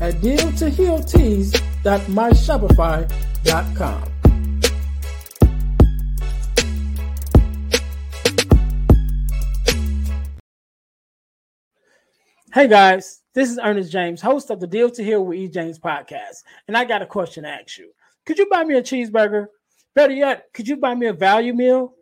at deal2healtees.myshopify.com. Hey guys, this is Ernest James, host of the Deal to Heal with E. James podcast, and I got a question to ask you. Could you buy me a cheeseburger? Better yet, could you buy me a value meal?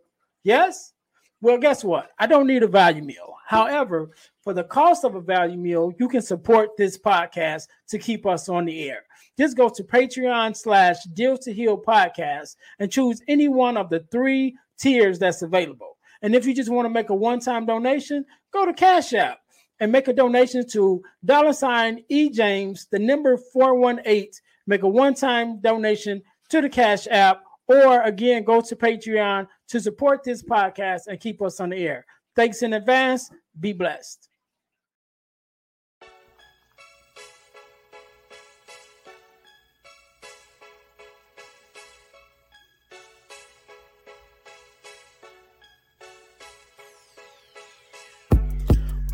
Yes? Well, guess what? I don't need a value meal. However, for the cost of a value meal, you can support this podcast to keep us on the air. Just go to Patreon slash Deal to Heal podcast and choose any one of the three tiers that's available. And if you just want to make a one-time donation, go to Cash App and make a donation to dollar sign E James, the number 418. Make a one time donation to the Cash App, or again, go to Patreon to support this podcast and keep us on the air. Thanks in advance. Be blessed.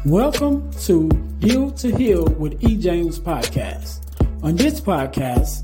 Welcome to Deal to Heal with E. James podcast. On this podcast,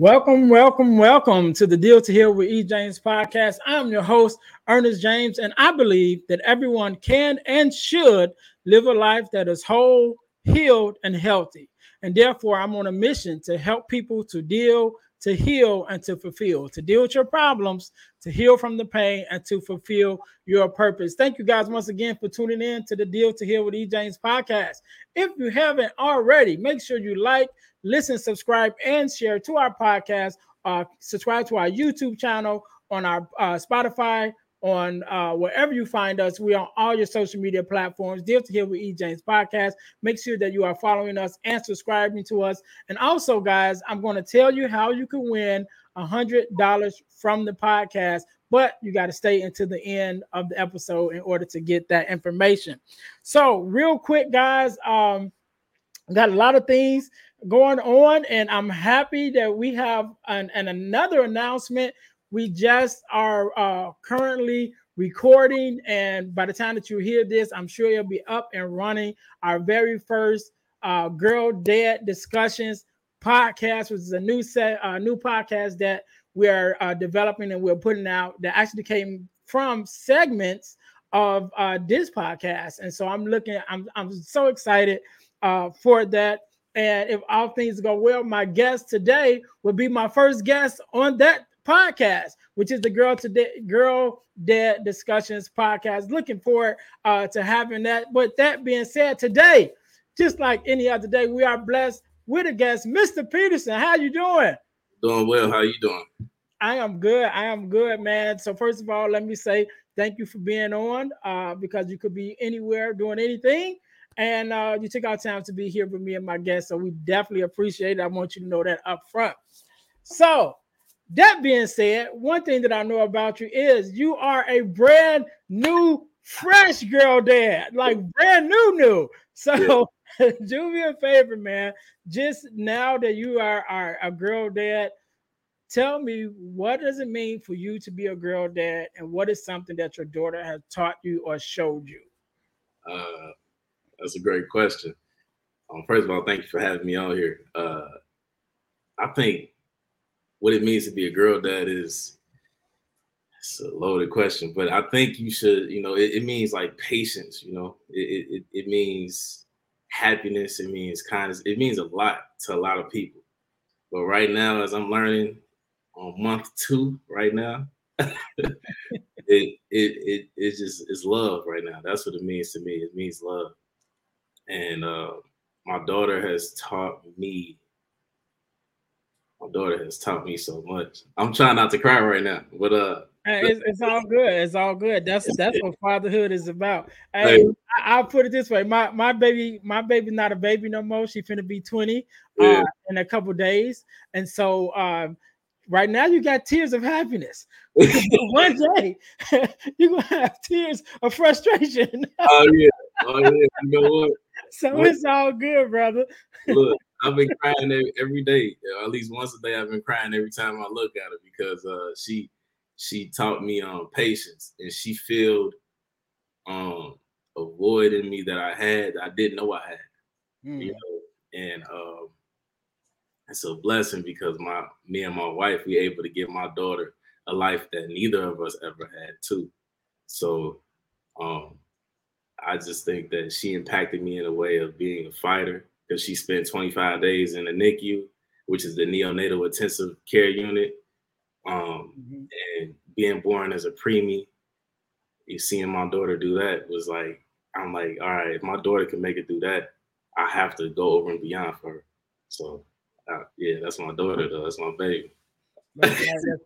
Welcome, welcome, welcome to the Deal to Heal with E. James podcast. I'm your host, Ernest James, and I believe that everyone can and should live a life that is whole, healed, and healthy. And therefore, I'm on a mission to help people to deal, to heal, and to fulfill, to deal with your problems, to heal from the pain, and to fulfill your purpose. Thank you guys once again for tuning in to the Deal to Heal with E. James podcast. If you haven't already, make sure you like, listen, subscribe, and share to our podcast. Uh, subscribe to our YouTube channel on our uh, Spotify, on uh, wherever you find us. We're on all your social media platforms. Deal to Heal with E. James podcast. Make sure that you are following us and subscribing to us. And also, guys, I'm going to tell you how you can win a hundred dollars from the podcast. But you got to stay until the end of the episode in order to get that information. So, real quick, guys, um, got a lot of things going on, and I'm happy that we have an, an another announcement. We just are uh, currently recording, and by the time that you hear this, I'm sure it'll be up and running. Our very first uh, Girl Dad Discussions podcast, which is a new set, uh, new podcast that we are uh, developing and we're putting out that actually came from segments of uh, this podcast. And so I'm looking, I'm I'm so excited uh, for that. And if all things go well, my guest today will be my first guest on that podcast, which is the Girl Today Girl Dad Discussions podcast. Looking forward uh, to having that. But that being said, today, just like any other day, we are blessed with a guest, Mr. Peterson. How you doing? Doing well. How you doing? I am good. I am good, man. So first of all, let me say thank you for being on uh, because you could be anywhere doing anything. And uh, you took our time to be here with me and my guests. So we definitely appreciate it. I want you to know that up front. So that being said, one thing that I know about you is you are a brand new, fresh girl dad, like brand new, new. So do me a favor, man. Just now that you are, are a girl dad, tell me what does it mean for you to be a girl dad, and what is something that your daughter has taught you or showed you? Uh, that's a great question. Um, first of all, thank you for having me on here. Uh, I think what it means to be a girl dad is it's a loaded question, but I think you should, you know, it, it means like patience, you know, it, it, it means happiness, it means kindness, it means a lot to a lot of people. But right now, as I'm learning on month two right now, it, it it it's just it's love right now. That's what it means to me. It means love. And uh my daughter has taught me my daughter has taught me so much. I'm trying not to cry right now, but uh it's, it's all good. It's all good. That's that's what fatherhood is about. Hey, I, will put it this way: my my baby, my baby, not a baby no more. She finna be twenty yeah. uh, in a couple days, and so um, right now you got tears of happiness. One day you're gonna have tears of frustration. oh yeah, oh yeah. You know what? So what? it's all good, brother. Look, I've been crying every, every day. At least once a day, I've been crying every time I look at her because uh, she she taught me um patience and she filled um a void in me that I had I didn't know I had. Mm. You know, and um it's a blessing because my me and my wife we able to give my daughter a life that neither of us ever had too. So um I just think that she impacted me in a way of being a fighter because she spent 25 days in the NICU, which is the neonatal intensive care unit. Um, mm-hmm. and being born as a preemie, you seeing my daughter do that was like, I'm like, all right, if my daughter can make it through that, I have to go over and beyond for her. So, uh, yeah, that's my daughter though. That's my baby.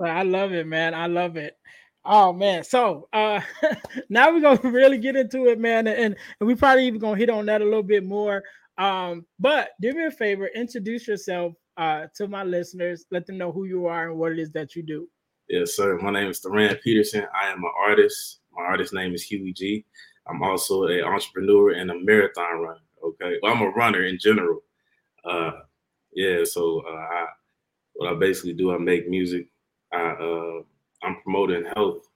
I love it, man. I love it. Oh man. So uh now we're gonna really get into it, man. And, and we probably even gonna hit on that a little bit more. Um, but do me a favor, introduce yourself uh to my listeners, let them know who you are and what it is that you do. Yes, sir. My name is Thuran Peterson. I am an artist. My artist name is Huey G. I'm also an entrepreneur and a marathon runner. Okay. Well, I'm a runner in general. Uh yeah, so uh I what I basically do, I make music. I uh I'm promoting health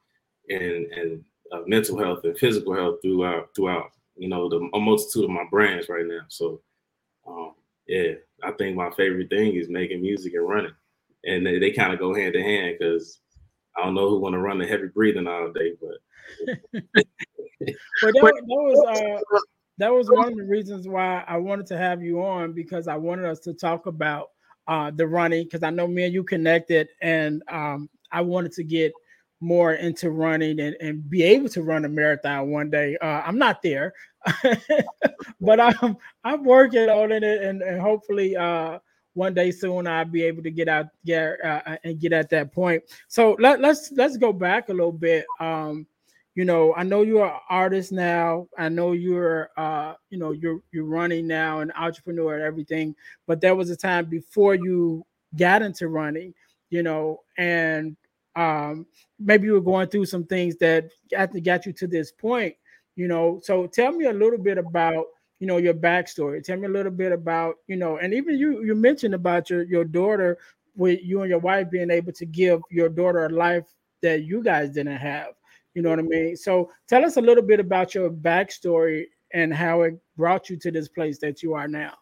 and and uh, mental health and physical health throughout throughout you know the a multitude of my brands right now. So um yeah, I think my favorite thing is making music and running and they, they kind of go hand in hand because I don't know who want to run the heavy breathing all day, but. but that, that was uh, that was one of the reasons why I wanted to have you on because I wanted us to talk about uh, the running because I know me and you connected, and um, I wanted to get more into running and, and be able to run a marathon one day. Uh, I'm not there, but I'm I'm working on it, and, and hopefully uh, one day soon I'll be able to get out there uh, and get at that point. So let, let's let's go back a little bit. Um, you know, I know you're an artist now. I know you're uh, you know, you're you're running now, an entrepreneur and everything. But there was a time before you got into running, you know, and um, maybe you were going through some things that got to got you to this point, you know. So tell me a little bit about you know your backstory tell me a little bit about you know and even you you mentioned about your your daughter with you and your wife being able to give your daughter a life that you guys didn't have you know what i mean so tell us a little bit about your backstory and how it brought you to this place that you are now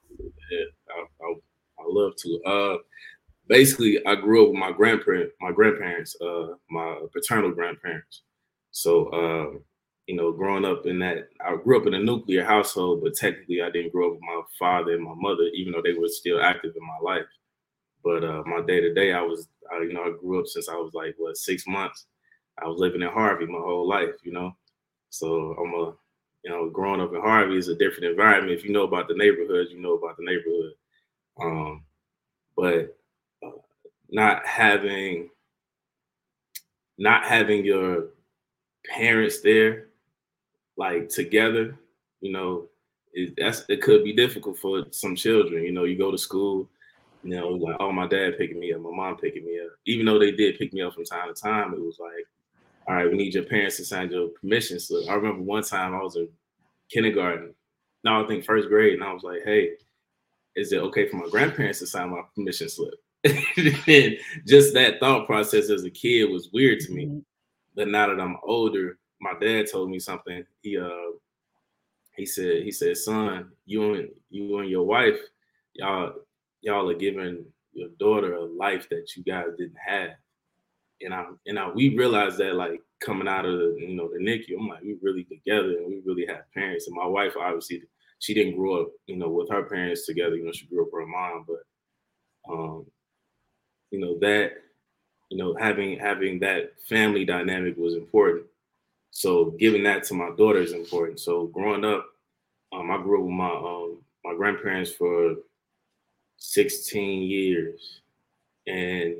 yeah i, I, I love to uh basically i grew up with my grandparent my grandparents uh my paternal grandparents so uh you know, growing up in that, I grew up in a nuclear household, but technically I didn't grow up with my father and my mother, even though they were still active in my life. But uh, my day to day, I was, I, you know, I grew up since I was like what six months. I was living in Harvey my whole life, you know. So I'm a, you know, growing up in Harvey is a different environment. If you know about the neighborhood, you know about the neighborhood. Um, but uh, not having, not having your parents there like together, you know, it, that's it could be difficult for some children. You know, you go to school, you know, like oh my dad picking me up, my mom picking me up. Even though they did pick me up from time to time, it was like, all right, we need your parents to sign your permission slip. I remember one time I was in kindergarten, no, I think first grade, and I was like, hey, is it okay for my grandparents to sign my permission slip? and just that thought process as a kid was weird to me. Mm-hmm. But now that I'm older, my dad told me something. He uh he said he said, son, you and you and your wife, y'all y'all are giving your daughter a life that you guys didn't have. And I and I we realized that like coming out of you know the NICU, I'm like we really together and we really have parents. And my wife obviously she didn't grow up you know with her parents together. You know she grew up with her mom, but um you know that you know, having having that family dynamic was important. So giving that to my daughter is important. So growing up, um, I grew up with my um, my grandparents for 16 years, and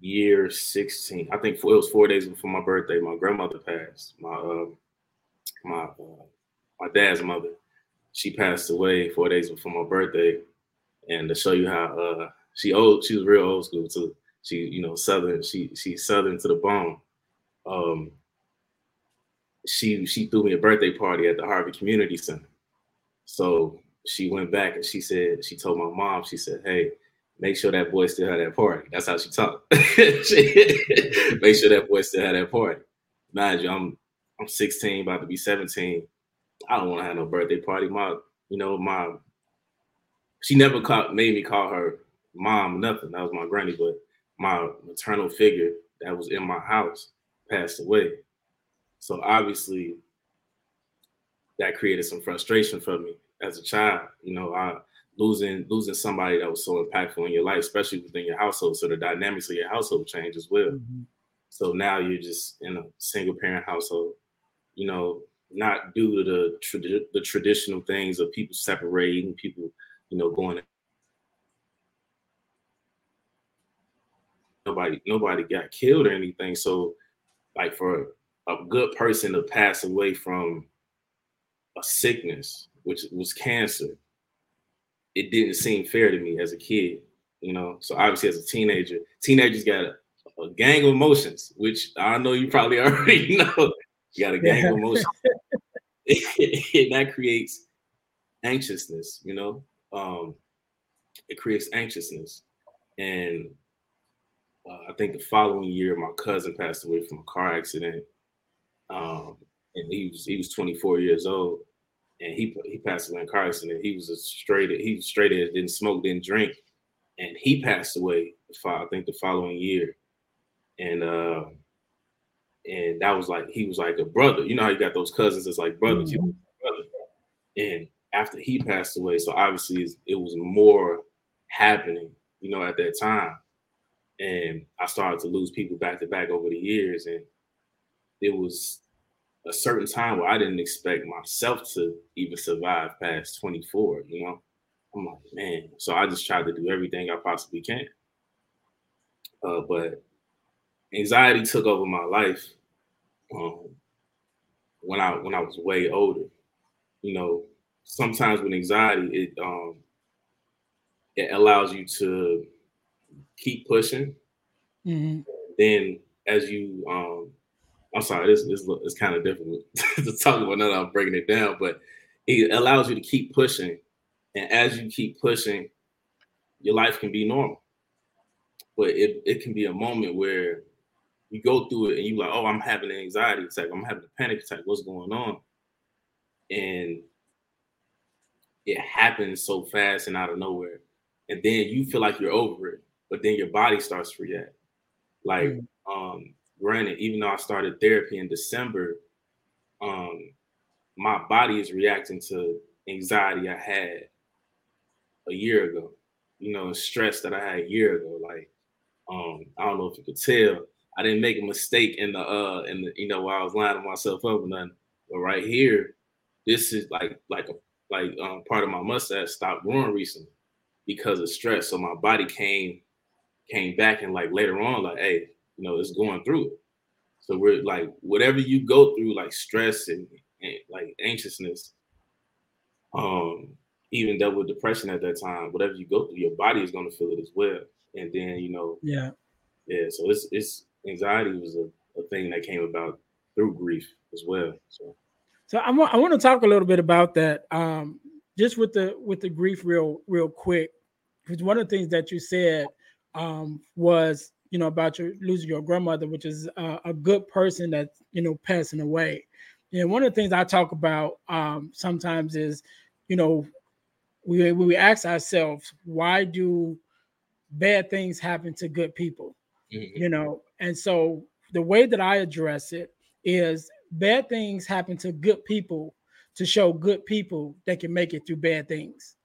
year 16, I think it was four days before my birthday, my grandmother passed. My uh, my uh, my dad's mother, she passed away four days before my birthday, and to show you how uh, she old, she was real old school too. She, you know, southern. She she's southern to the bone. Um, she she threw me a birthday party at the Harvey Community Center. So she went back and she said she told my mom. She said, "Hey, make sure that boy still had that party." That's how she talked. make sure that boy still had that party. Mind you, I'm I'm 16, about to be 17. I don't want to have no birthday party. My, you know, my she never caught, made me call her mom, nothing. That was my granny, but my maternal figure that was in my house passed away. So obviously that created some frustration for me as a child. You know, I losing losing somebody that was so impactful in your life, especially within your household. So the dynamics of your household change as well. Mm-hmm. So now you're just in a single parent household, you know, not due to the the traditional things of people separating, people, you know, going nobody nobody got killed or anything. So like for a good person to pass away from a sickness, which was cancer, it didn't seem fair to me as a kid, you know. So obviously as a teenager, teenagers got a, a gang of emotions, which I know you probably already know. You got a gang of emotions. and that creates anxiousness, you know. Um, it creates anxiousness. And uh, I think the following year, my cousin passed away from a car accident, um, and he was he was 24 years old, and he he passed away in a car accident. He was a straight he was straight edge, didn't smoke, didn't drink, and he passed away. I think the following year, and uh, and that was like he was like a brother. You know how you got those cousins that's like brothers, mm-hmm. brother. And after he passed away, so obviously it was more happening, you know, at that time and I started to lose people back to back over the years, and it was a certain time where I didn't expect myself to even survive past 24. You know, I'm like, man. So I just tried to do everything I possibly can. Uh, but anxiety took over my life um, when I when I was way older. You know, sometimes with anxiety, it um, it allows you to keep pushing. Mm-hmm. Then as you um I'm sorry, this is it's kind of difficult to talk about now that I'm breaking it down, but it allows you to keep pushing. And as you keep pushing, your life can be normal. But it, it can be a moment where you go through it and you're like, oh, I'm having an anxiety attack, I'm having a panic attack, what's going on? And it happens so fast and out of nowhere. And then you feel like you're over it but then your body starts to react. Like, mm. um, granted, even though I started therapy in December, um, my body is reacting to anxiety I had a year ago. You know, stress that I had a year ago. Like, um, I don't know if you could tell, I didn't make a mistake in the uh in the you know while I was lining myself up and nothing. But right here, this is like like a like um, part of my mustache stopped growing recently because of stress. So my body came came back and like later on, like, hey, you know, it's going through it. So we're like, whatever you go through, like stress and, and like anxiousness, um, even dealt with depression at that time, whatever you go through, your body is gonna feel it as well. And then, you know, yeah, yeah. So it's it's anxiety was a, a thing that came about through grief as well. So so I want I want to talk a little bit about that. Um, just with the with the grief real real quick. Because one of the things that you said um, was you know about your losing your grandmother, which is uh, a good person that you know passing away. And one of the things I talk about um, sometimes is, you know, we we ask ourselves why do bad things happen to good people, mm-hmm. you know, and so the way that I address it is bad things happen to good people to show good people they can make it through bad things,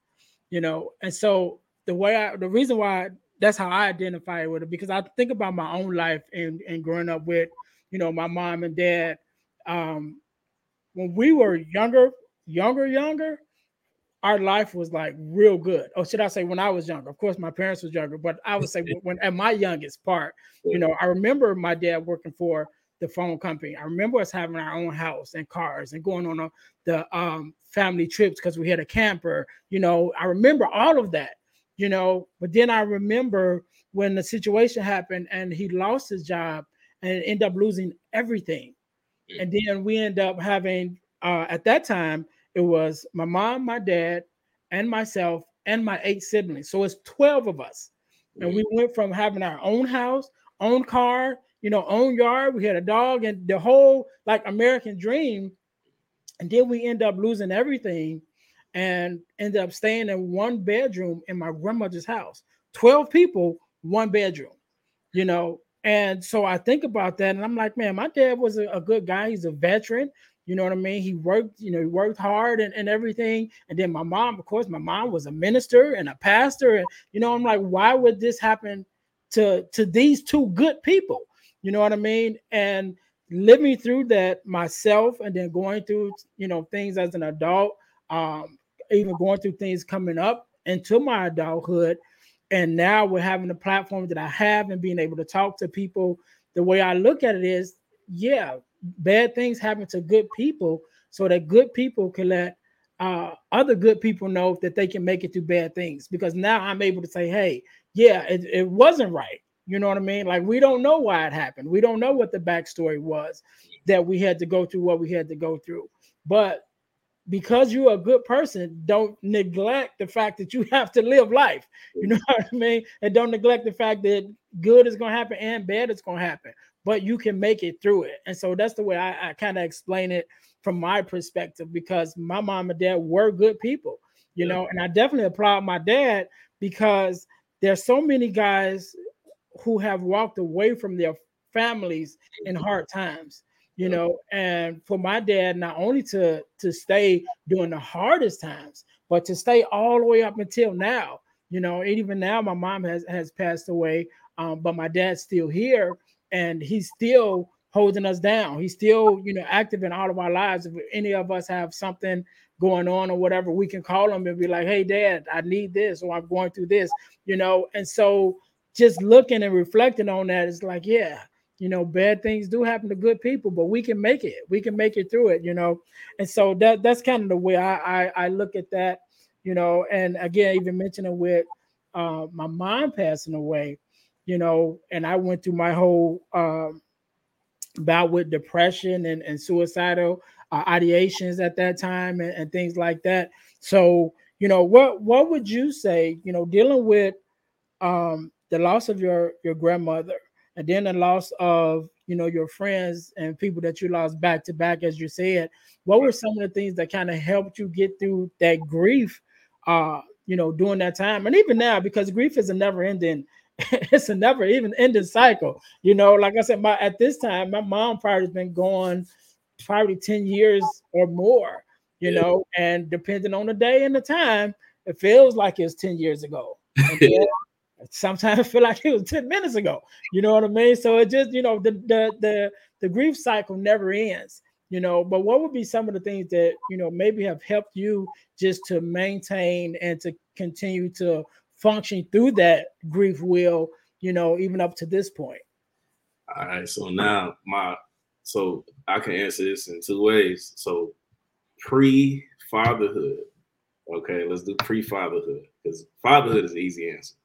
you know, and so the way I the reason why that's how I identify with it because I think about my own life and and growing up with, you know, my mom and dad. Um, when we were younger, younger, younger, our life was like real good. Or should I say when I was younger? Of course, my parents was younger, but I would say when at my youngest part, you know, I remember my dad working for the phone company. I remember us having our own house and cars and going on a, the um, family trips because we had a camper. You know, I remember all of that. You know, but then I remember when the situation happened and he lost his job and ended up losing everything. And then we end up having uh, at that time it was my mom, my dad, and myself and my eight siblings. So it's 12 of us. And we went from having our own house, own car, you know, own yard. We had a dog and the whole like American dream. And then we end up losing everything and ended up staying in one bedroom in my grandmother's house. 12 people, one bedroom, you know. And so I think about that and I'm like, man, my dad was a, a good guy. He's a veteran. You know what I mean? He worked, you know, he worked hard and, and everything. And then my mom, of course, my mom was a minister and a pastor. And you know, I'm like, why would this happen to to these two good people? You know what I mean? And living through that myself and then going through, you know, things as an adult, um, even going through things coming up into my adulthood. And now we're having the platform that I have and being able to talk to people. The way I look at it is, yeah, bad things happen to good people so that good people can let uh, other good people know that they can make it through bad things because now I'm able to say, hey, yeah, it, it wasn't right. You know what I mean? Like we don't know why it happened. We don't know what the backstory was that we had to go through what we had to go through. But because you're a good person, don't neglect the fact that you have to live life. You know what I mean? And don't neglect the fact that good is going to happen and bad is going to happen but you can make it through it. And so that's the way I, I kind of explain it from my perspective because my mom and dad were good people, you know, and I definitely applaud my dad because there's so many guys who have walked away from their families in mm-hmm. hard times you know and for my dad not only to to stay during the hardest times but to stay all the way up until now you know and even now my mom has has passed away um, but my dad's still here and he's still holding us down. He's still, you know, active in all of our lives. If any of us have something going on or whatever, we can call him and be like, "Hey, Dad, I need this," or "I'm going through this," you know. And so, just looking and reflecting on that is like, yeah, you know, bad things do happen to good people, but we can make it. We can make it through it, you know. And so that that's kind of the way I I, I look at that, you know. And again, even mentioning with uh, my mom passing away, you know, and I went through my whole um, bout with depression and, and suicidal uh, ideations at that time and, and things like that. So, you know, what what would you say, you know, dealing with um, the loss of your your grandmother and then the loss of you know your friends and people that you lost back to back, as you said, what were some of the things that kind of helped you get through that grief? Uh, you know, during that time, and even now, because grief is a never-ending it's a never even ending cycle. You know, like I said, my at this time, my mom probably has been gone probably 10 years or more, you yeah. know, and depending on the day and the time, it feels like it's 10 years ago. sometimes I feel like it was 10 minutes ago. You know what I mean? So it just, you know, the the the the grief cycle never ends, you know. But what would be some of the things that you know maybe have helped you just to maintain and to continue to function through that grief wheel, you know, even up to this point. All right. So now my so I can answer this in two ways. So pre fatherhood. Okay, let's do pre fatherhood because fatherhood is an easy answer.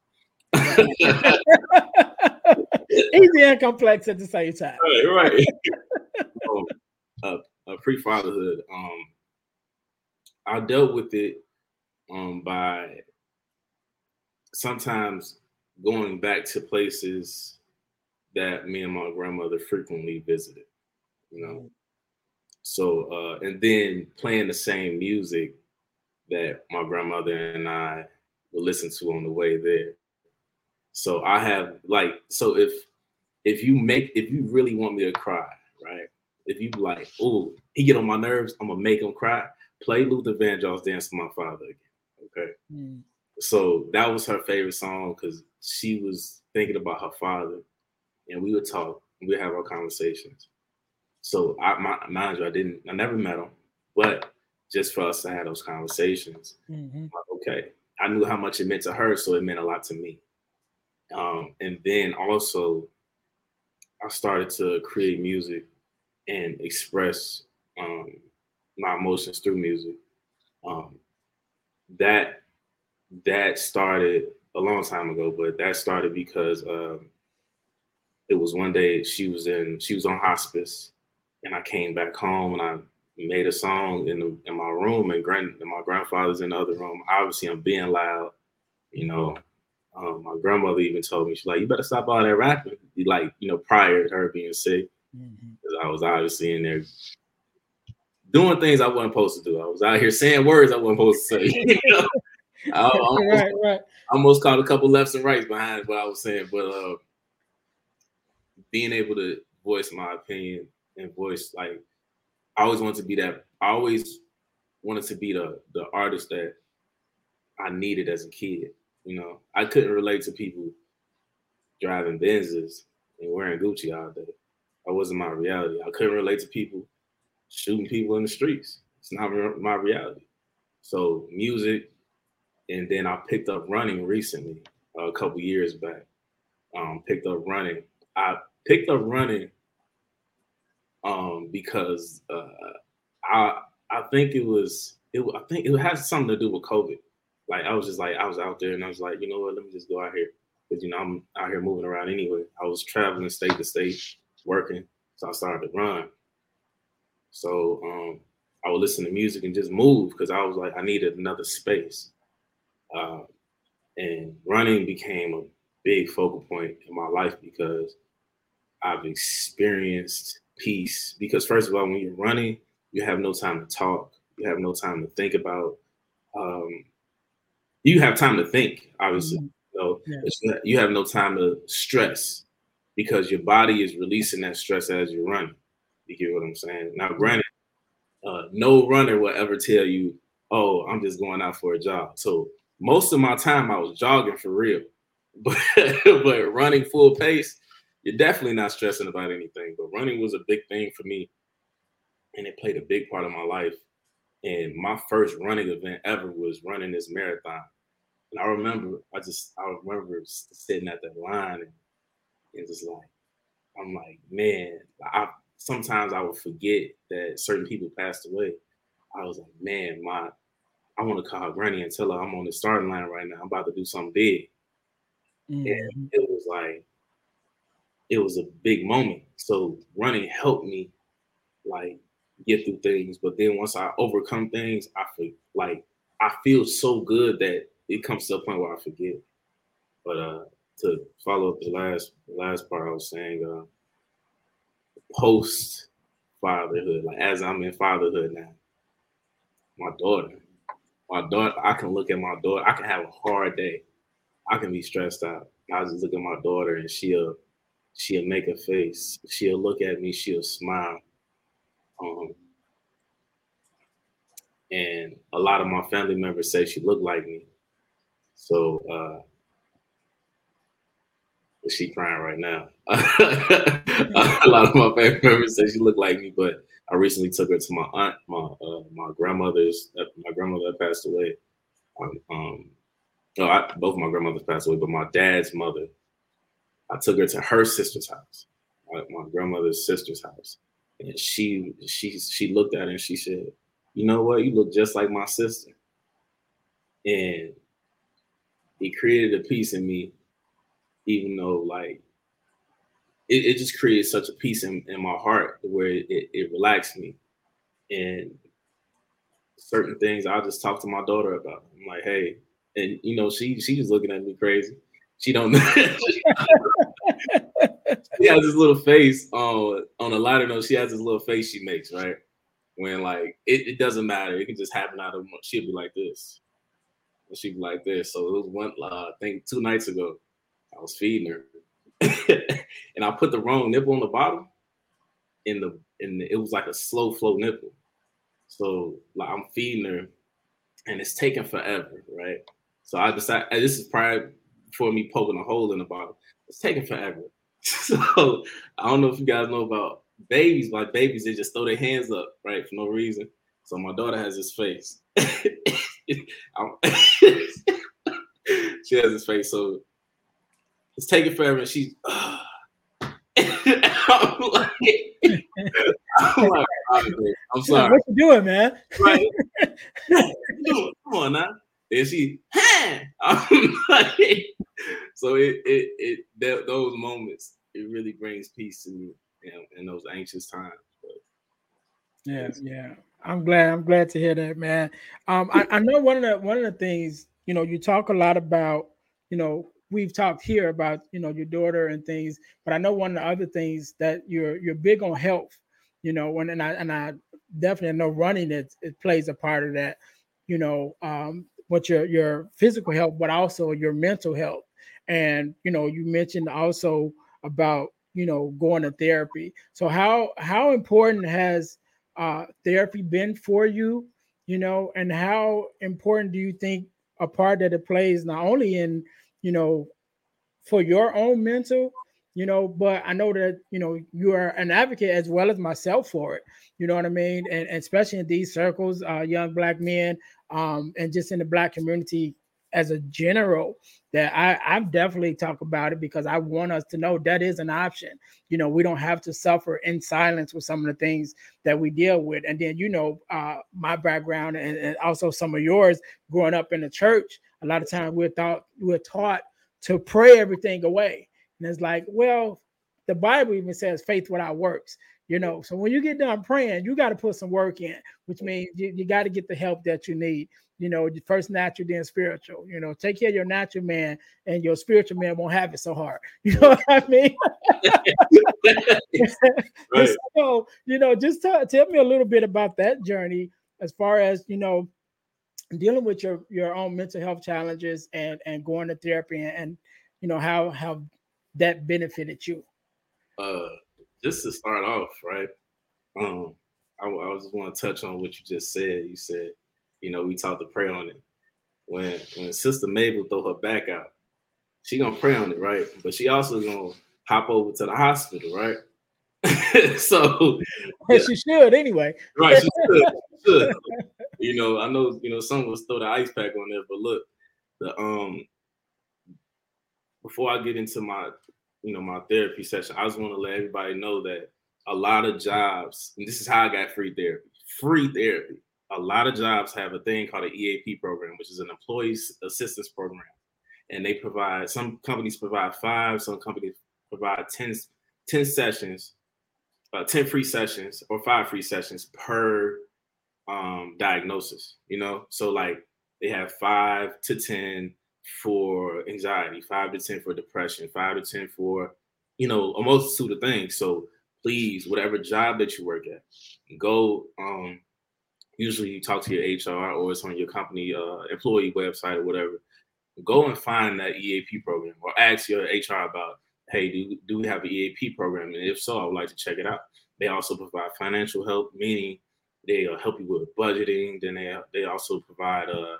Easy and complex at the same time. Right, right. so, uh, uh, pre fatherhood. Um, I dealt with it um by sometimes going back to places that me and my grandmother frequently visited, you know. So uh, and then playing the same music that my grandmother and I would listen to on the way there. So I have like so if if you make if you really want me to cry, right? If you like, oh, he get on my nerves, I'm gonna make him cry. Play Luther Vandross dance to my father again. Okay. Mm so that was her favorite song because she was thinking about her father, and we would talk, we would have our conversations. So I, my, mind you, I didn't, I never met him, but just for us to have those conversations, mm-hmm. okay, I knew how much it meant to her, so it meant a lot to me. Um, and then also, I started to create music and express um, my emotions through music. Um, that that started a long time ago, but that started because um, it was one day she was in she was on hospice, and I came back home and I made a song in the, in my room, and grand and my grandfather's in the other room. Obviously, I'm being loud, you know. Um, my grandmother even told me she's like, "You better stop all that rapping." Like, you know, prior to her being sick, because mm-hmm. I was obviously in there doing things I wasn't supposed to do. I was out here saying words I wasn't supposed to say. you know? I, I almost, right, right. Almost caught a couple lefts and rights behind what I was saying, but uh, being able to voice my opinion and voice like I always wanted to be that. I always wanted to be the the artist that I needed as a kid. You know, I couldn't relate to people driving Benzes and wearing Gucci all day. That wasn't my reality. I couldn't relate to people shooting people in the streets. It's not my reality. So music, and then I picked up running recently, uh, a couple years back. Um, picked up running. I picked up running um, because uh, I I think it was it. I think it had something to do with COVID. Like I was just like I was out there and I was like, you know what? Let me just go out here because you know I'm out here moving around anyway. I was traveling state to state working, so I started to run. So um, I would listen to music and just move because I was like I needed another space. Uh, and running became a big focal point in my life because I've experienced peace. Because first of all, when you're running, you have no time to talk. You have no time to think about. Um, you have time to think, obviously. Mm-hmm. So yeah. you have no time to stress because your body is releasing that stress as you're running. You get what I'm saying? Now, granted, uh, no runner will ever tell you, "Oh, I'm just going out for a jog." So most of my time, I was jogging for real, but but running full pace, you're definitely not stressing about anything. But running was a big thing for me, and it played a big part of my life. And my first running event ever was running this marathon. And I remember, I just, I remember sitting at that line and, and just like, I'm like, man, I sometimes I would forget that certain people passed away. I was like, man, my, I want to call Granny and tell her I'm on the starting line right now. I'm about to do something big. Mm-hmm. And it was like, it was a big moment. So running helped me like get through things. But then once I overcome things, I feel like I feel so good that it comes to a point where I forget. But uh to follow up the last last part I was saying, uh post fatherhood, like as I'm in fatherhood now, my daughter, my daughter, I can look at my daughter, I can have a hard day. I can be stressed out. I just look at my daughter and she'll she'll make a face. She'll look at me. She'll smile. Um, and a lot of my family members say she looked like me. So uh, she crying right now. a lot of my family members say she looked like me, but I recently took her to my aunt, my uh, my grandmother's. Uh, my grandmother passed away. Um, um no, I, both my grandmothers passed away, but my dad's mother I took her to her sister's house, my, my grandmother's sister's house, and she she she looked at her and she said, "You know what? You look just like my sister." And it created a peace in me, even though like it, it just created such a peace in, in my heart where it, it, it relaxed me. And certain things I just talk to my daughter about. I'm like, hey, and you know, she she's looking at me crazy. She don't know. she has this little face on on a lighter note. She has this little face she makes, right? When like it, it doesn't matter. It can just happen out of she'll be like this. And she'd be like this. So it was one uh, I think two nights ago, I was feeding her. and I put the wrong nipple on the bottom. In the and it was like a slow flow nipple. So like I'm feeding her and it's taking forever, right? So I decided this is prior for me poking a hole in the bottle. It's taking forever. so I don't know if you guys know about babies. Like babies, they just throw their hands up, right, for no reason. So my daughter has this face. she has this face. So it's taking forever. And she's. Uh, I'm like, I'm, like, I'm sorry. What you doing, man? Right. Come on now. And she, huh? I'm like, so it it it that, those moments it really brings peace to me you know, in those anxious times. But, yeah, yeah. I'm glad. I'm glad to hear that, man. Um, I, I know one of the one of the things you know you talk a lot about. You know, we've talked here about you know your daughter and things, but I know one of the other things that you're you're big on health. You know, when and I and I definitely know running it it plays a part of that. You know, um, what your your physical health, but also your mental health. And you know, you mentioned also about you know going to therapy. So how how important has uh, therapy been for you? You know, and how important do you think a part that it plays not only in you know for your own mental you know but i know that you know you are an advocate as well as myself for it you know what i mean and, and especially in these circles uh, young black men um, and just in the black community as a general that I, I definitely talk about it because I want us to know that is an option. You know, we don't have to suffer in silence with some of the things that we deal with. And then, you know, uh, my background and, and also some of yours growing up in the church, a lot of times we're thought we're taught to pray everything away. And it's like, well, the Bible even says faith without works you know so when you get done praying you got to put some work in which means you, you got to get the help that you need you know first natural then spiritual you know take care of your natural man and your spiritual man won't have it so hard you know what i mean right. so you know just t- tell me a little bit about that journey as far as you know dealing with your your own mental health challenges and and going to therapy and, and you know how how that benefited you uh just to start off, right? Um, I, I just want to touch on what you just said. You said, you know, we taught to pray on it. When when Sister Mabel throw her back out, she gonna pray on it, right? But she also gonna hop over to the hospital, right? so yeah. she should anyway. Right, she should. She should. you know, I know, you know, some of us throw the ice pack on there, but look, the um before I get into my you know, my therapy session, I just want to let everybody know that a lot of jobs, and this is how I got free therapy, free therapy. A lot of jobs have a thing called an EAP program, which is an employee assistance program. And they provide, some companies provide five, some companies provide 10, 10 sessions, uh, 10 free sessions or five free sessions per um, diagnosis, you know? So like they have five to 10 for anxiety, five to 10 for depression, five to 10 for, you know, a multitude of things. So please, whatever job that you work at, go, um, usually you talk to your HR or it's on your company uh, employee website or whatever. Go and find that EAP program or ask your HR about, hey, do, do we have an EAP program? And if so, I would like to check it out. They also provide financial help, meaning they uh, help you with budgeting. Then they they also provide uh,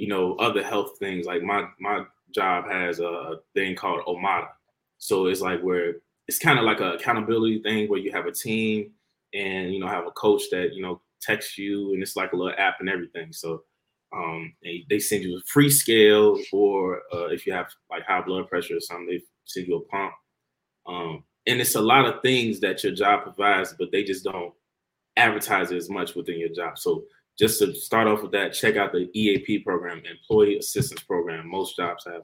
you know, other health things. Like my my job has a thing called Omada. So it's like where it's kind of like an accountability thing where you have a team and you know have a coach that you know texts you and it's like a little app and everything. So um, they send you a free scale, or uh, if you have like high blood pressure or something, they send you a pump. Um, and it's a lot of things that your job provides, but they just don't advertise it as much within your job. So just to start off with that, check out the EAP program, Employee Assistance Program. Most jobs have.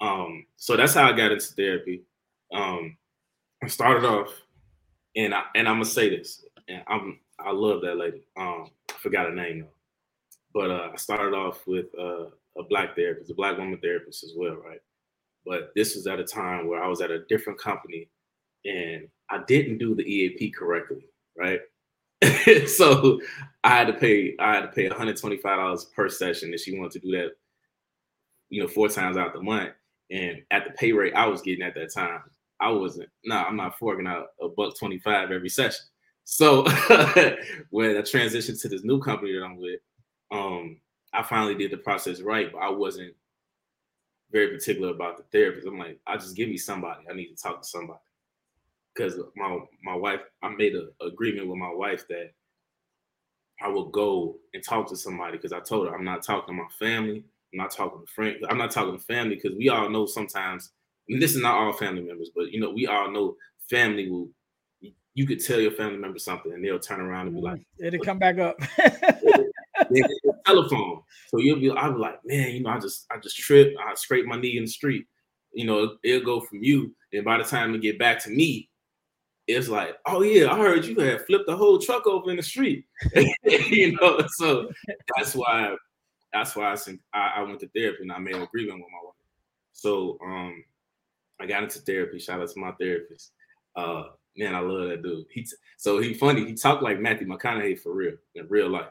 Um, so that's how I got into therapy. Um, I started off, and I and I'm gonna say this, and I'm I love that lady. Um, I forgot her name though, but uh, I started off with uh, a black therapist, a black woman therapist as well, right? But this was at a time where I was at a different company, and I didn't do the EAP correctly, right? so I had to pay I had to pay $125 per session if she wanted to do that, you know, four times out the month. And at the pay rate I was getting at that time, I wasn't, no, nah, I'm not forking out a buck 25 every session. So when I transitioned to this new company that I'm with, um, I finally did the process right, but I wasn't very particular about the therapist. I'm like, I just give me somebody. I need to talk to somebody because my my wife. I made an agreement with my wife that I will go and talk to somebody because I told her I'm not talking to my family. I'm not talking to friends. I'm not talking to family because we all know sometimes. this is not all family members, but you know we all know family will. You could tell your family member something and they'll turn around and be like, mm-hmm. "It'll come back up." telephone. So you'll be, I'll be like, man, you know, I just, I just tripped, I scraped my knee in the street. You know, it'll go from you, and by the time it get back to me, it's like, oh yeah, I heard you had flipped the whole truck over in the street. you know, so that's why, that's why I, I, I went to therapy and I made an agreement with my wife. So um, I got into therapy. Shout out to my therapist. Uh, man, I love that dude. He t- so he funny. He talked like Matthew McConaughey for real in real life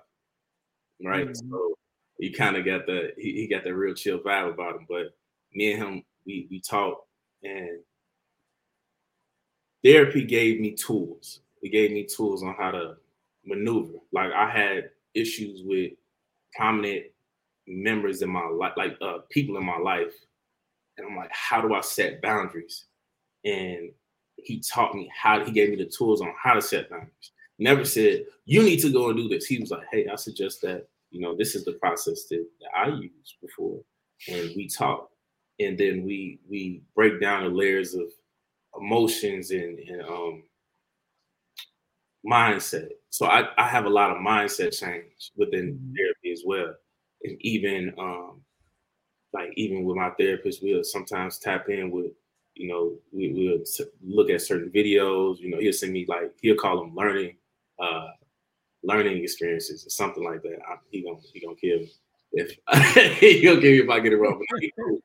right? Mm-hmm. So he kind of got the he, he got that real chill vibe about him. But me and him, we we talked, and therapy gave me tools. It gave me tools on how to maneuver. Like I had issues with prominent members in my life, like uh, people in my life, and I'm like, how do I set boundaries? And he taught me how. He gave me the tools on how to set boundaries never said you need to go and do this. He was like, hey, I suggest that you know this is the process that, that I used before, and we talk, and then we we break down the layers of emotions and, and um mindset. So I, I have a lot of mindset change within mm-hmm. therapy as well. And even um like even with my therapist, we'll sometimes tap in with you know, we, will look at certain videos. You know, he'll send me like he'll call them learning uh, learning experiences or something like that. I, he gonna he gonna kill if he'll kill me if I get it wrong.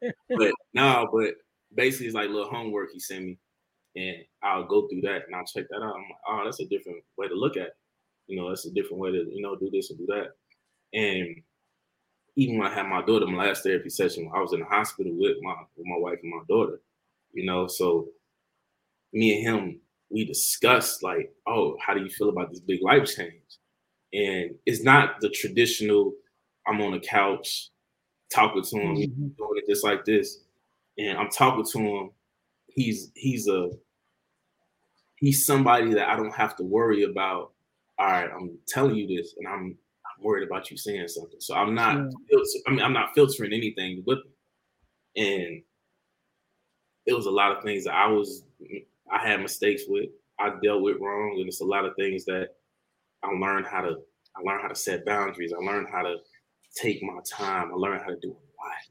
But, but no, but basically it's like little homework he sent me, and I'll go through that and I'll check that out. I'm like, oh, that's a different way to look at it. You know, that's a different way to you know do this and do that. And even when I had my daughter, my last therapy session, I was in the hospital with my with my wife and my daughter. You know, so me and him we discussed like, oh, how do you feel about this big life change? And it's not the traditional, I'm on a couch talking to him, mm-hmm. doing it just like this. And I'm talking to him. He's he's a he's somebody that I don't have to worry about. All right, I'm telling you this, and I'm I'm worried about you saying something. So I'm not yeah. I mean I'm not filtering anything with him. And it was a lot of things that I was I had mistakes with, I dealt with wrong, and it's a lot of things that I learned how to. I learned how to set boundaries. I learned how to take my time. I learned how to do it right.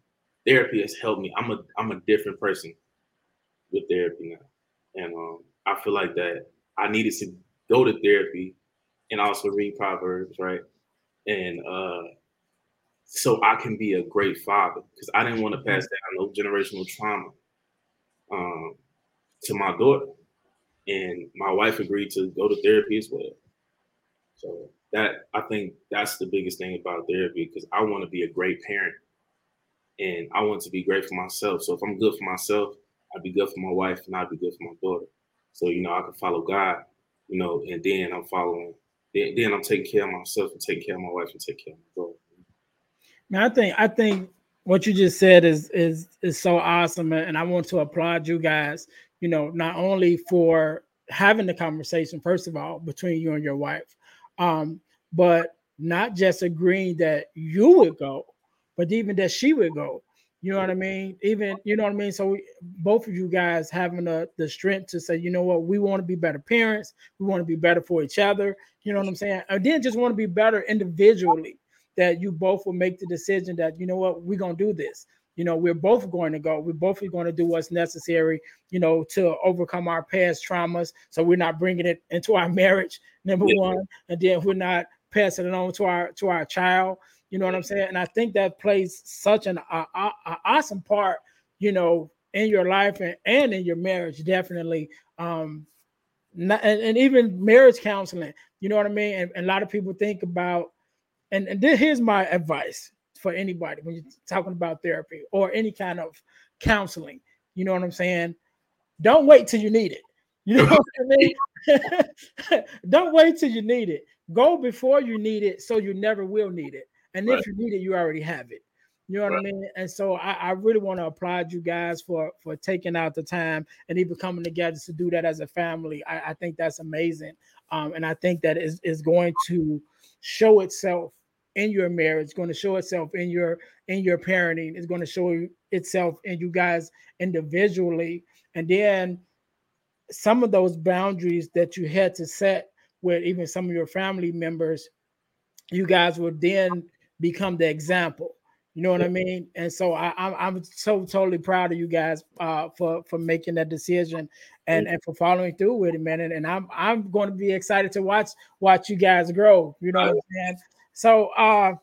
Therapy has helped me. I'm a I'm a different person with therapy now, and um, I feel like that I needed to go to therapy and also read Proverbs, right? And uh, so I can be a great father because I didn't want to pass down no generational trauma um, to my daughter. And my wife agreed to go to therapy as well. So that I think that's the biggest thing about therapy because I want to be a great parent and I want to be great for myself. So if I'm good for myself, I'd be good for my wife and I'd be good for my daughter. So you know I can follow God, you know, and then I'm following. Then, then I'm taking care of myself and taking care of my wife and taking care of my daughter. Now I think I think what you just said is is is so awesome, and I want to applaud you guys you know, not only for having the conversation, first of all, between you and your wife, um, but not just agreeing that you would go, but even that she would go. You know what I mean? Even you know what I mean. So we, both of you guys having the the strength to say, you know what, we want to be better parents. We want to be better for each other. You know what I'm saying? And then just want to be better individually. That you both will make the decision that you know what, we're gonna do this. You know we're both going to go. We're both going to do what's necessary you know to overcome our past traumas. So we're not bringing it into our marriage number yeah. one and then we're not passing it on to our to our child. You know what i'm saying? And i think that plays such an uh, uh, awesome part you know in your life and, and in your marriage definitely. Um not, and, and even marriage counseling you know what i mean? And, and a lot of people think about and, and this, here's my advice for anybody when you're talking about therapy or any kind of counseling. You know what I'm saying? Don't wait till you need it. You know what I mean? Don't wait till you need it. Go before you need it so you never will need it. And right. if you need it, you already have it. You know what right. I mean? And so I, I really want to applaud you guys for for taking out the time and even coming together to do that as a family. I, I think that's amazing. Um, and I think that is, is going to show itself in your marriage, it's going to show itself in your in your parenting, it's going to show itself in you guys individually. And then some of those boundaries that you had to set with even some of your family members, you guys will then become the example you know what I mean? And so I, am I'm, I'm so totally proud of you guys uh, for for making that decision and and for following through with it, man. And, and I'm I'm going to be excited to watch watch you guys grow. You know what I'm saying? So uh,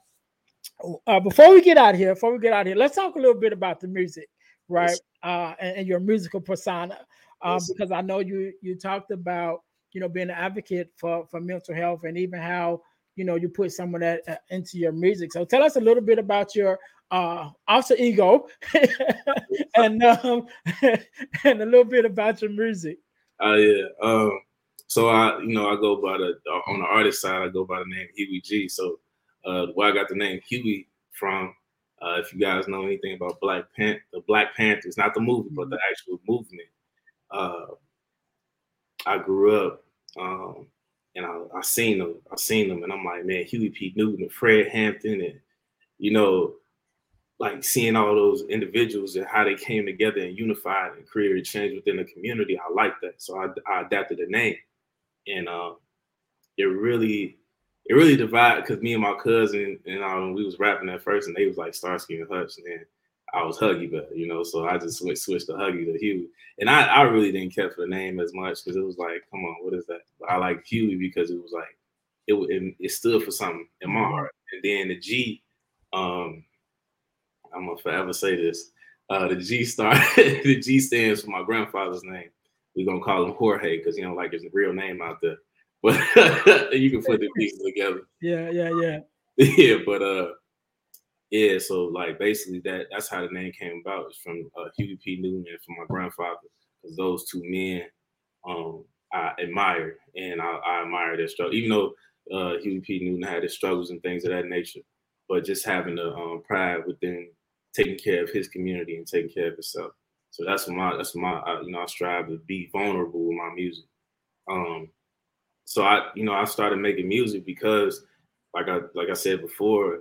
uh, before we get out here, before we get out here, let's talk a little bit about the music, right? Yes. Uh, and, and, your musical persona, um, yes. because I know you you talked about you know being an advocate for for mental health and even how you know you put some of that uh, into your music. So tell us a little bit about your uh alter ego and um and a little bit about your music. Oh uh, yeah. Um so I you know I go by the on the artist side I go by the name Huey G. So uh where I got the name Huey from uh, if you guys know anything about Black Panther, the Black Panthers, not the movie, but the mm-hmm. actual movement. Uh, I grew up um, and I, I seen them. I seen them, and I'm like, man, Huey P. Newton and Fred Hampton, and you know, like seeing all those individuals and how they came together and unified and created change within the community. I like that, so I, I adapted the name, and uh, it really, it really divided because me and my cousin and um, we was rapping at first, and they was like Starsky and Hutch, and then I was Huggy Bear, you know, so I just switched switched to Huggy to Huey. And I, I really didn't care for the name as much because it was like, come on, what is that? But I like Huey because it was like it, it, it stood for something in my heart. And then the G, um, I'm gonna forever say this. Uh, the G star, the G stands for my grandfather's name. We're gonna call him Jorge because you know, like his real name out there. But you can put the pieces together. Yeah, yeah, yeah. yeah, but uh yeah, so like basically that that's how the name came about. It's from uh, Huey P. Newton and from my grandfather, because those two men um, I admire and I, I admire their struggle. Even though uh, Huey P. Newton had his struggles and things of that nature, but just having the um, pride within taking care of his community and taking care of himself. So that's my that's my uh, you know I strive to be vulnerable with my music. Um, so I you know I started making music because like I like I said before,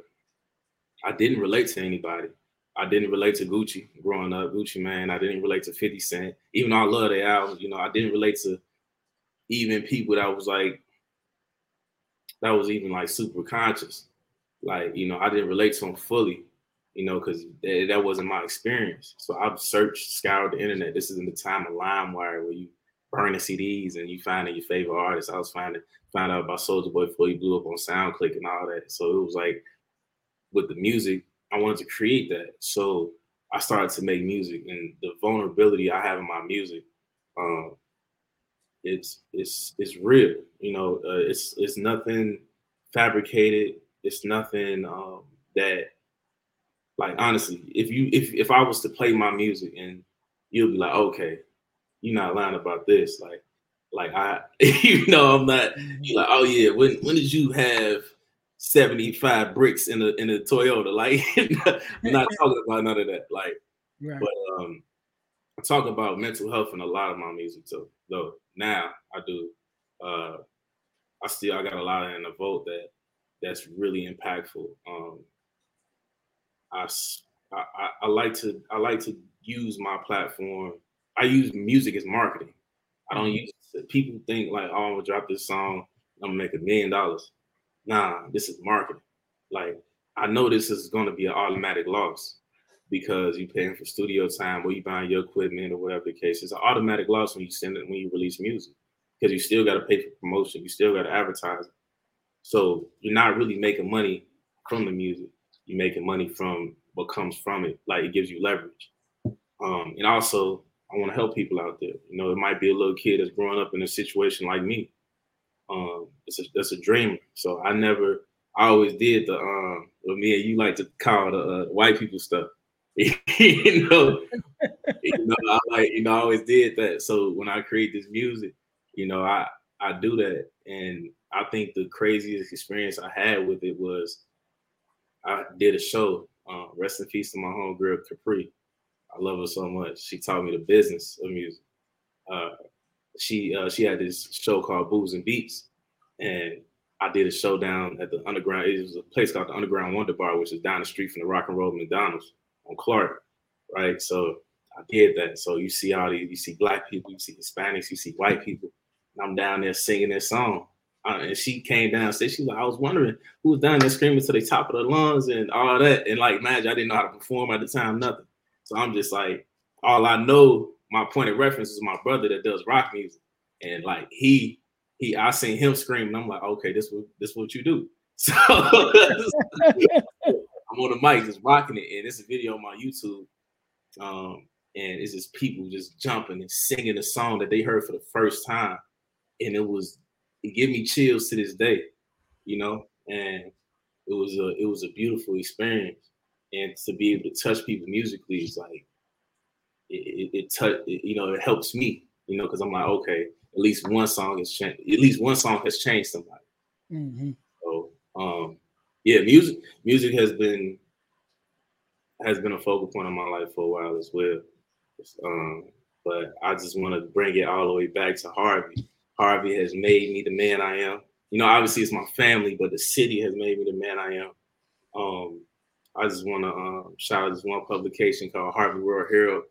I didn't relate to anybody. I didn't relate to Gucci growing up, Gucci Mane, I didn't relate to 50 Cent. Even though I love their albums, you know, I didn't relate to even people that was like, that was even like super conscious. Like, you know, I didn't relate to them fully, you know, because that, that wasn't my experience. So I've searched, scoured the internet. This is in the time of LimeWire where you burning CDs and you finding your favorite artists. I was finding, found out about Soulja Boy before he blew up on SoundClick and all that. So it was like, with the music, I wanted to create that. So I started to make music, and the vulnerability I have in my music, um, it's it's it's real. You know, uh, it's it's nothing fabricated. It's nothing um, that, like, honestly, if you if if I was to play my music and you'll be like, okay, you're not lying about this, like. Like I, you know, I'm not. You're like, oh yeah. When when did you have 75 bricks in a in a Toyota. Like I'm not talking about none of that. Like right. but um I talk about mental health in a lot of my music too. Though now I do uh I still I got a lot in the vote that that's really impactful. Um I, I I like to I like to use my platform. I use music as marketing. I don't mm-hmm. use people think like, oh, I'm gonna drop this song, I'm gonna make a million dollars nah, this is marketing. Like, I know this is going to be an automatic loss because you're paying for studio time or you buying your equipment or whatever the case. It's an automatic loss when you send it when you release music because you still got to pay for promotion, you still got to advertise. So you're not really making money from the music. You're making money from what comes from it. Like it gives you leverage. Um, and also, I want to help people out there. You know, it might be a little kid that's growing up in a situation like me um, it's a it's a dreamer. So I never, I always did the um, what me and you like to call the uh, white people stuff. you know, you know, I like you know, I always did that. So when I create this music, you know, I I do that, and I think the craziest experience I had with it was I did a show. Uh, rest in peace to my homegirl Capri. I love her so much. She taught me the business of music. Uh, she uh, she had this show called Booze and Beats, and I did a show down at the underground. It was a place called the Underground Wonder Bar, which is down the street from the Rock and Roll McDonald's on Clark, right? So I did that. So you see all these, you see black people, you see Hispanics, you see white people, and I'm down there singing this song. Uh, and she came down and said, she was like, I was wondering who was down there screaming to the top of the lungs and all that. And like, man, I didn't know how to perform at the time, nothing. So I'm just like, all I know, my point of reference is my brother that does rock music. And like he he I seen him screaming. I'm like, okay, this what this what you do. So I'm on the mic just rocking it. And it's a video on my YouTube. Um, and it's just people just jumping and singing a song that they heard for the first time. And it was it gave me chills to this day, you know, and it was a it was a beautiful experience. And to be able to touch people musically is like it, it, it touch you know, it helps me, you know, because I'm like, okay, at least one song has changed. At least one song has changed somebody. Mm-hmm. So, um, yeah, music music has been has been a focal point of my life for a while as well. Um, but I just want to bring it all the way back to Harvey. Harvey has made me the man I am. You know, obviously it's my family, but the city has made me the man I am. Um, I just want to um, shout out this one publication called Harvey World Herald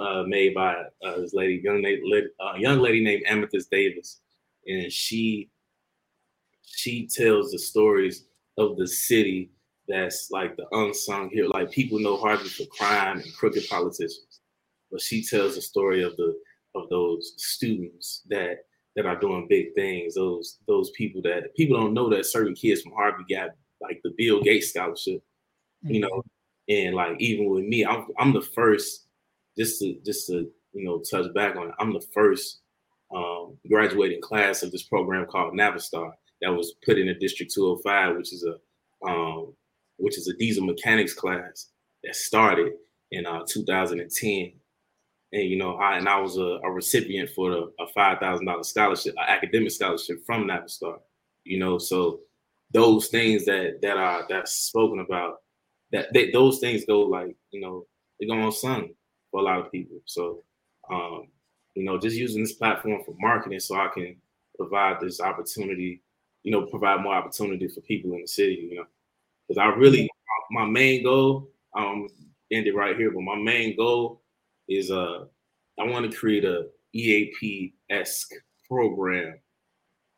uh, made by uh, this lady, young lady, uh, young lady named Amethyst Davis, and she she tells the stories of the city that's like the unsung hero. Like people know Harvey for crime and crooked politicians, but she tells the story of the of those students that that are doing big things. Those those people that people don't know that certain kids from Harvey got like the Bill Gates scholarship. You know, and like even with me, I'm I'm the first just to just to you know touch back on it, I'm the first um, graduating class of this program called Navistar that was put in a District 205, which is a um, which is a diesel mechanics class that started in uh, 2010. And you know, I and I was a, a recipient for the, a five thousand dollar scholarship, an academic scholarship from Navistar. You know, so those things that that are that's spoken about, that those things go like you know they go unsung for a lot of people. So, um, you know, just using this platform for marketing so I can provide this opportunity, you know, provide more opportunity for people in the city, you know, because I really, my main goal, um, end it right here, but my main goal is uh, I want to create a EAP esque program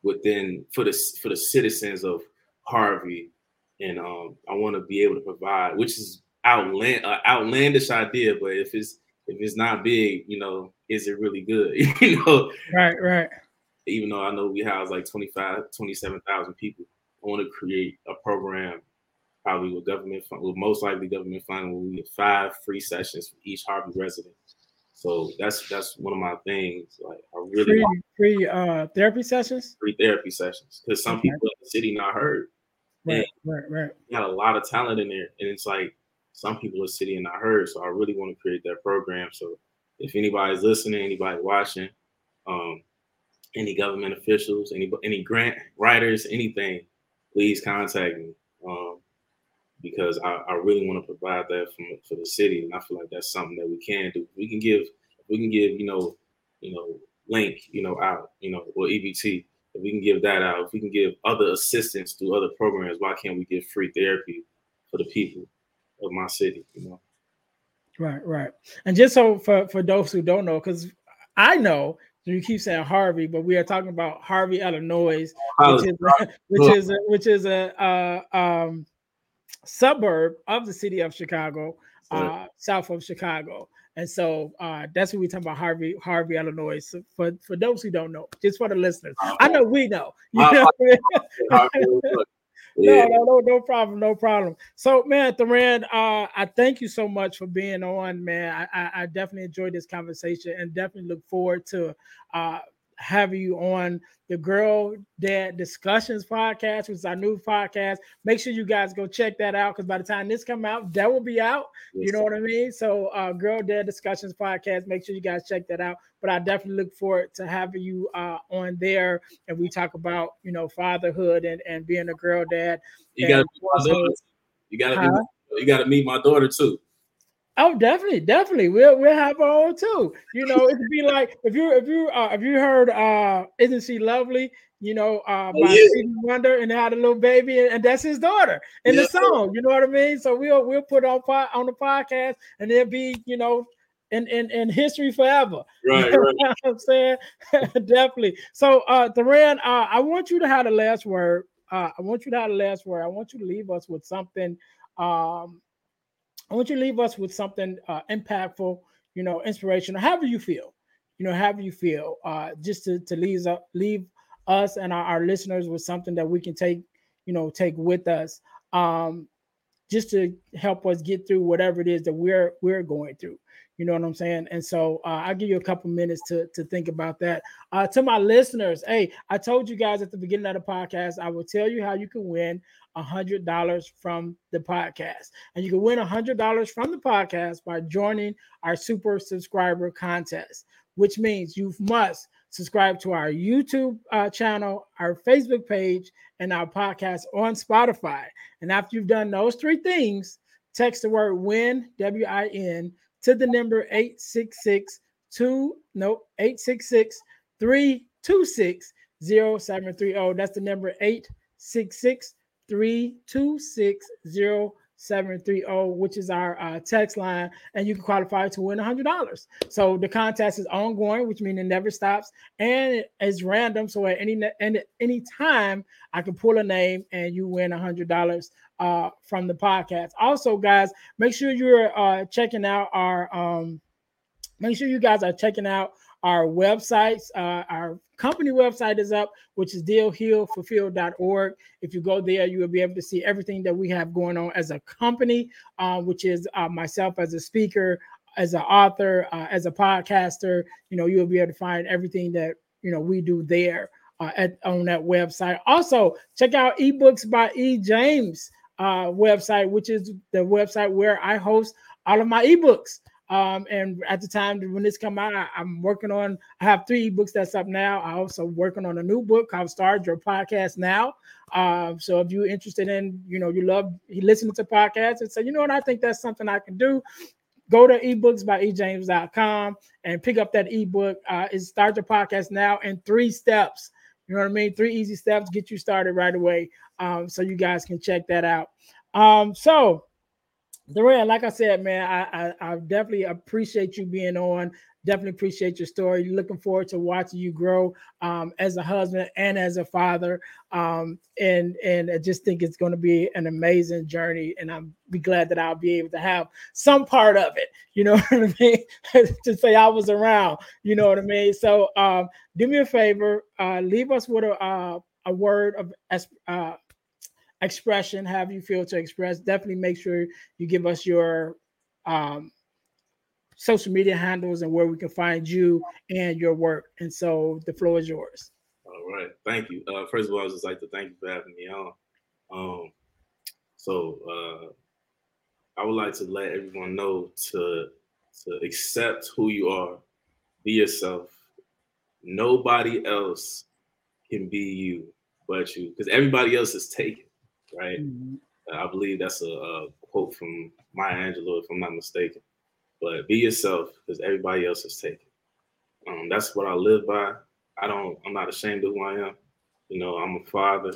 within for the for the citizens of Harvey, and um, I want to be able to provide, which is outland uh, outlandish idea, but if it's if it's not big, you know, is it really good? you know, right, right. Even though I know we house like 25, 27,000 people, I want to create a program, probably with government fund, with most likely government funding, where we get five free sessions for each Harvey resident. So that's that's one of my things. Like I really free, free uh therapy sessions. Free therapy sessions because some okay. people in the city not heard. Right, right, right. Got a lot of talent in there, and it's like some people are sitting and not heard. So I really want to create that program. So if anybody's listening, anybody watching, um, any government officials, any any grant writers, anything, please contact me. Um, because I, I really want to provide that for, for the city, and I feel like that's something that we can do. We can give, we can give, you know, you know, link, you know, out, you know, or EBT. If we can give that out, if we can give other assistance through other programs, why can't we give free therapy for the people? of my city, you know. Right, right. And just so for for those who don't know, because I know you keep saying Harvey, but we are talking about Harvey, Illinois, which is which is a, which is a uh, um, suburb of the city of Chicago, uh, south of Chicago. And so uh, that's what we're talking about, Harvey, Harvey, Illinois. So for, for those who don't know, just for the listeners, I know we know. You know? yeah. no, no, no, no problem, no problem. So, man, Thuran, uh, I thank you so much for being on, man. I, I, I definitely enjoyed this conversation and definitely look forward to having you on the Girl Dad Discussions podcast, which is our new podcast. Make sure you guys go check that out because by the time this come out, that will be out. Yes, you know what I mean? So, uh, Girl Dad Discussions podcast. Make sure you guys check that out. But I definitely look forward to having you uh, on there, and we talk about you know fatherhood and and being a girl dad. You got to You gotta huh? you gotta meet my daughter too. Oh, definitely, definitely. We'll we'll have our own too. You know, it'd be like if you if you uh, if you heard uh Isn't She Lovely? You know, uh oh, by yeah. Wonder and had a little baby, and, and that's his daughter in yeah. the song. You know what I mean? So we'll we'll put on on the podcast, and it'll be you know in in, in history forever. Right, right. You know I'm saying definitely. So, uh, Thuran, uh, I want you to have the last word. Uh, I want you to have the last word. I want you to leave us with something. Um, I want you to leave us with something uh, impactful, you know, inspirational, however you feel, you know, however you feel, uh, just to, to leave, uh, leave us and our, our, listeners with something that we can take, you know, take with us, um, just to help us get through whatever it is that we're we're going through. You know what I'm saying? And so uh, I'll give you a couple minutes to, to think about that. Uh, to my listeners, hey, I told you guys at the beginning of the podcast, I will tell you how you can win a hundred dollars from the podcast. And you can win a hundred dollars from the podcast by joining our super subscriber contest, which means you must subscribe to our YouTube uh, channel, our Facebook page, and our podcast on Spotify. And after you've done those three things, text the word win, W I N, to the number 866 2 no 866 326 0730. That's the number 866 326 0730, which is our uh, text line, and you can qualify to win $100. So the contest is ongoing, which means it never stops, and it's random. So at any at any time, I can pull a name and you win $100 uh, from the podcast. Also, guys, make sure you're uh, checking out our. Um, make sure you guys are checking out our websites. Uh, our company website is up, which is dealhealfulfill.org. If you go there, you will be able to see everything that we have going on as a company, uh, which is uh, myself as a speaker, as an author, uh, as a podcaster. You know, you'll be able to find everything that you know we do there. Uh, at on that website. Also, check out ebooks by E. James uh, website, which is the website where I host all of my ebooks. Um, and at the time when this come out, I, am working on. I have three ebooks that's up now. I also working on a new book called "Start Your Podcast Now." Uh, so if you're interested in, you know, you love listening to podcasts and say, you know what, I think that's something I can do. Go to ebooks by ejames.com and pick up that ebook. Uh, it's Start Your Podcast Now in three steps. You know what I mean? Three easy steps get you started right away. Um, so you guys can check that out. Um, so Thuran, like I said, man, I, I, I definitely appreciate you being on. Definitely appreciate your story. Looking forward to watching you grow um, as a husband and as a father. Um, and and I just think it's going to be an amazing journey. And I'm be glad that I'll be able to have some part of it. You know what I mean? to say I was around. You know what I mean? So um, do me a favor. Uh, leave us with a uh, a word of uh, expression, have you feel to express, definitely make sure you give us your um, social media handles and where we can find you and your work. And so the floor is yours. All right. Thank you. Uh, first of all, I just like to thank you for having me on. Um, so uh, I would like to let everyone know to to accept who you are, be yourself. Nobody else can be you but you, because everybody else is taken right? Mm-hmm. I believe that's a, a, quote from Maya Angelou, if I'm not mistaken. But be yourself, because everybody else is taken. Um, that's what I live by. I don't. I'm not ashamed of who I am. You know, I'm a father.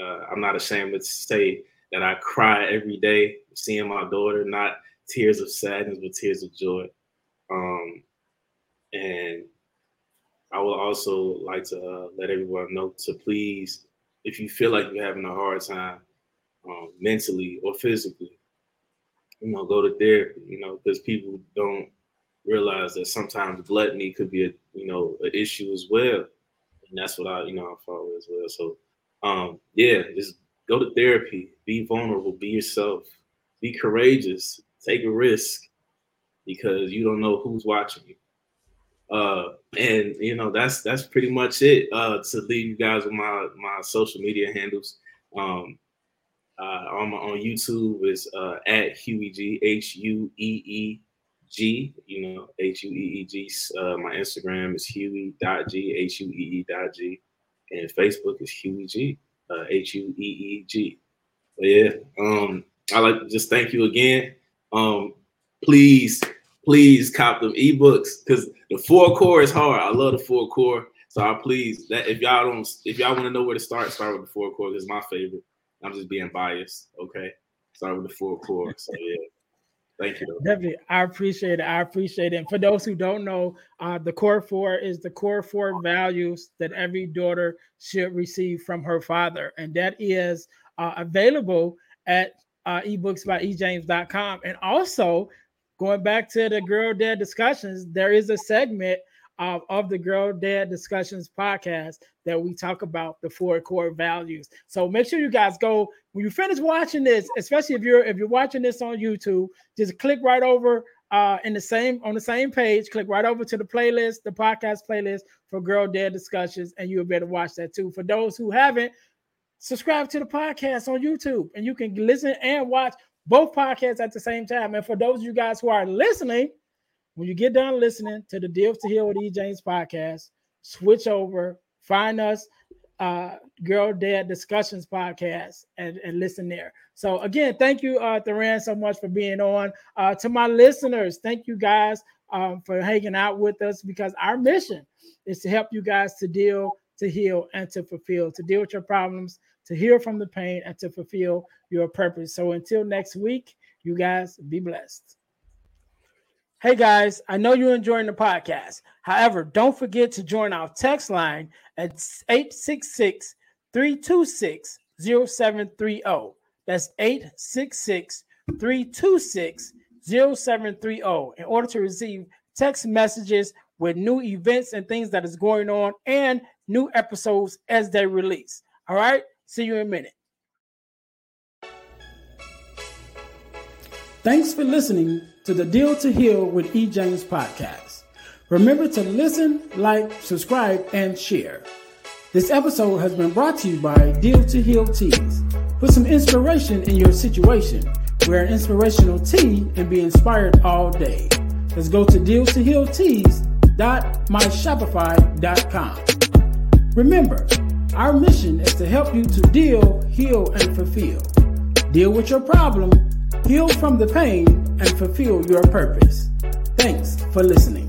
Uh, I'm not ashamed to say that I cry every day seeing my daughter, not tears of sadness, but tears of joy. Um, and I would also like to uh, let everyone know to please, if you feel like you're having a hard time, um, mentally or physically. You know, go to therapy. You know, because people don't realize that sometimes gluttony could be a you know an issue as well, and that's what I you know I follow as well. So, um, yeah, just go to therapy. Be vulnerable. Be yourself. Be courageous. Take a risk because you don't know who's watching you. Uh, and you know that's that's pretty much it. Uh, to leave you guys with my my social media handles. Um, uh, on on YouTube is uh, at Huey G H U E E G. You know H U E E G. Uh, my Instagram is Huey dot G H U dot G, and Facebook is Huey G uh, H U E E G. But yeah, um, I like to just thank you again. Um, please, please cop them ebooks because the four core is hard. I love the four core. So I please that if y'all don't if y'all want to know where to start, start with the four core. Is my favorite. I'm just being biased. Okay. Start with the four core. So yeah. Thank you. Definitely. I appreciate it. I appreciate it. And for those who don't know, uh, the core four is the core four values that every daughter should receive from her father. And that is uh, available at uh, ebooks by ejames.com. And also, going back to the Girl Dad discussions, there is a segment of, of the Girl Dad Discussions podcast that we talk about the four core values. So make sure you guys go when you finish watching this, especially if you're if you're watching this on YouTube, just click right over uh, in the same on the same page, click right over to the playlist, the podcast playlist for Girl Dad Discussions, and you'll be able to watch that too. For those who haven't, subscribe to the podcast on YouTube, and you can listen and watch both podcasts at the same time. And for those of you guys who are listening, when you get done listening to the Deals to Heal with E. James podcast, switch over, find us, uh, Girl Dad Discussions podcast, and, and listen there. So again, thank you, uh, Thuran, so much for being on. Uh, to my listeners, thank you guys um, for hanging out with us because our mission is to help you guys to deal, to heal, and to fulfill, to deal with your problems, to heal from the pain, and to fulfill your purpose. So until next week, you guys be blessed. Hey guys, I know you're enjoying the podcast. However, don't forget to join our text line at 866 326 0730. That's 866 326 0730 in order to receive text messages with new events and things that is going on and new episodes as they release. All right, see you in a minute. Thanks for listening to the Deal to Heal with E. James podcast. Remember to listen, like, subscribe, and share. This episode has been brought to you by Deal to Heal Tees. Put some inspiration in your situation. Wear an inspirational tee and be inspired all day. Let's go to dealtohealtees.myshopify.com. Remember, our mission is to help you to deal, heal, and fulfill. Deal with your problem heal from the pain, and fulfill your purpose. Thanks for listening.